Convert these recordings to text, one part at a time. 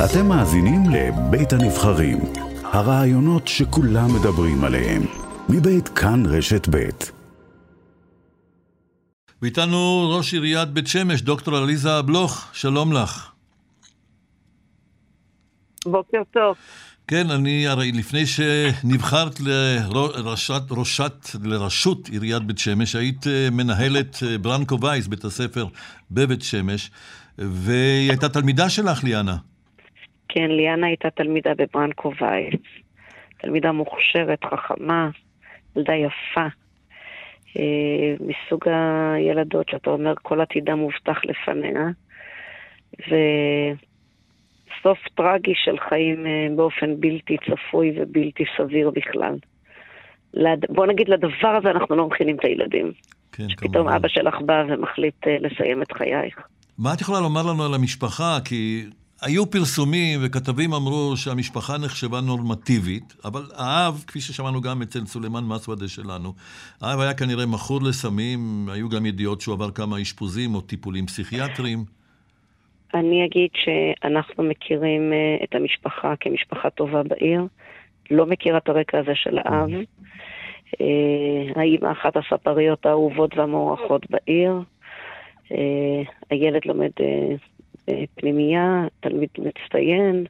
אתם מאזינים לבית הנבחרים, הרעיונות שכולם מדברים עליהם, מבית כאן רשת בית. ואיתנו ראש עיריית בית שמש, דוקטור עליזה בלוך, שלום לך. בוקר טוב. כן, אני הרי לפני שנבחרת לראשת, ראשת, לראשות עיריית בית שמש, היית אה, מנהלת אה, ברנקו וייס, בית הספר בבית שמש, והיא הייתה תלמידה שלך, ליאנה. כן, ליאנה הייתה תלמידה בברנקו וייס. תלמידה מוכשרת, חכמה, ילדה יפה. אה, מסוג הילדות שאתה אומר כל עתידה מובטח לפניה. וסוף טרגי של חיים אה, באופן בלתי צפוי ובלתי סביר בכלל. לד... בוא נגיד, לדבר הזה אנחנו לא מכינים את הילדים. כן, שפתאום כמובן. אבא שלך בא ומחליט אה, לסיים את חייך. מה את יכולה לומר לנו על המשפחה? כי היו פרסומים וכתבים אמרו שהמשפחה נחשבה נורמטיבית, אבל האב, כפי ששמענו גם אצל סולימאן מסוודה שלנו, האב היה כנראה מכור לסמים, היו גם ידיעות שהוא עבר כמה אשפוזים או טיפולים פסיכיאטריים. אני אגיד שאנחנו מכירים אה, את המשפחה כמשפחה טובה בעיר. לא מכירה את הרקע הזה של האב. אה, האמא אחת הספריות האהובות והמוערכות בעיר. אה, הילד לומד בפנימייה, תלמיד מצטיין.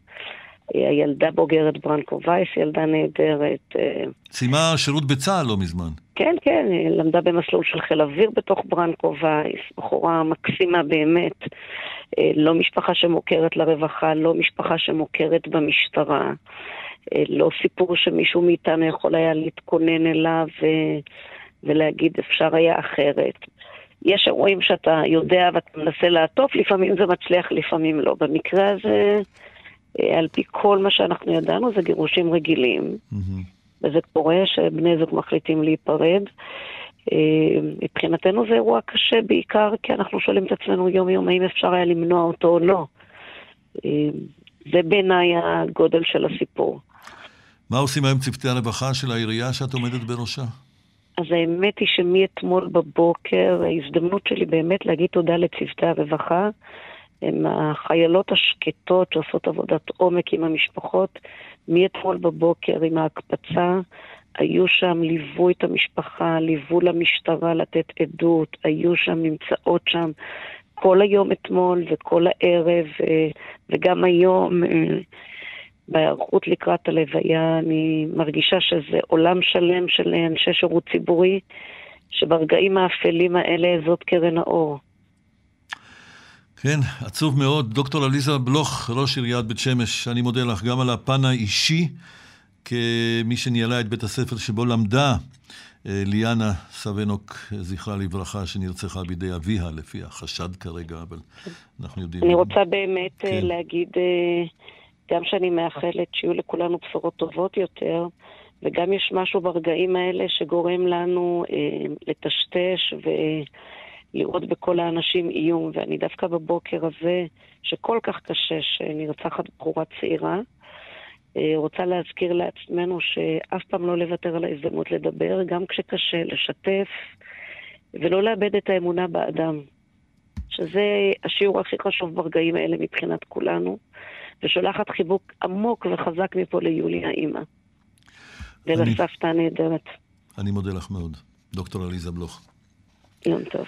אה, הילדה בוגרת ברנקו וייס, ילדה נהדרת. אה, סיימה שירות בצה"ל לא מזמן. כן, כן, למדה במסלול של חיל אוויר בתוך ברנקו וייס, בחורה מקסימה באמת. אה, לא משפחה שמוכרת לרווחה, לא משפחה שמוכרת במשטרה. אה, לא סיפור שמישהו מאיתנו יכול היה להתכונן אליו. ולהגיד אפשר היה אחרת. יש אירועים שאתה יודע ואתה מנסה לעטוף, לפעמים זה מצליח, לפעמים לא. במקרה הזה, אה, על פי כל מה שאנחנו ידענו, זה גירושים רגילים. מהמם. וזה קורה שבני זוג מחליטים להיפרד. אה, מבחינתנו זה אירוע קשה בעיקר כי אנחנו שואלים את עצמנו יום-יום האם אפשר היה למנוע אותו או לא. אה, זה בעיניי הגודל של הסיפור. מה עושים היום צוותי הרווחה של העירייה שאת עומדת בראשה? אז האמת היא שמאתמול בבוקר ההזדמנות שלי באמת להגיד תודה לצוותי הרווחה. הם החיילות השקטות שעושות עבודת עומק עם המשפחות. מאתמול בבוקר עם ההקפצה, היו שם, ליוו את המשפחה, ליוו למשטרה לתת עדות, היו שם, נמצאות שם כל היום אתמול וכל הערב, אה, וגם היום אה, בהיערכות לקראת הלוויה, אני מרגישה שזה עולם שלם של אנשי שירות ציבורי, שברגעים האפלים האלה זאת קרן האור. כן, עצוב מאוד. דוקטור עליזה בלוך, ראש עיריית בית שמש, אני מודה לך גם על הפן האישי, כמי שניהלה את בית הספר שבו למדה אה, ליאנה סבנוק, זכרה לברכה, שנרצחה בידי אביה, לפי החשד כרגע, אבל אנחנו יודעים... אני רוצה באמת כן. כן. להגיד, אה, גם שאני מאחלת שיהיו לכולנו בשורות טובות יותר, וגם יש משהו ברגעים האלה שגורם לנו אה, לטשטש ולראות בכל האנשים איום. ואני דווקא בבוקר הזה, שכל כך קשה שנרצחת בחורה צעירה, אה, רוצה להזכיר לעצמנו שאף פעם לא לוותר על ההזדמנות לדבר, גם כשקשה, לשתף, ולא לאבד את האמונה באדם. שזה השיעור הכי חשוב ברגעים האלה מבחינת כולנו, ושולחת חיבוק עמוק וחזק מפה ליולי האימא. ולסבתא הנהדרת. אני מודה לך מאוד, דוקטור עליזה בלוך. יום טוב.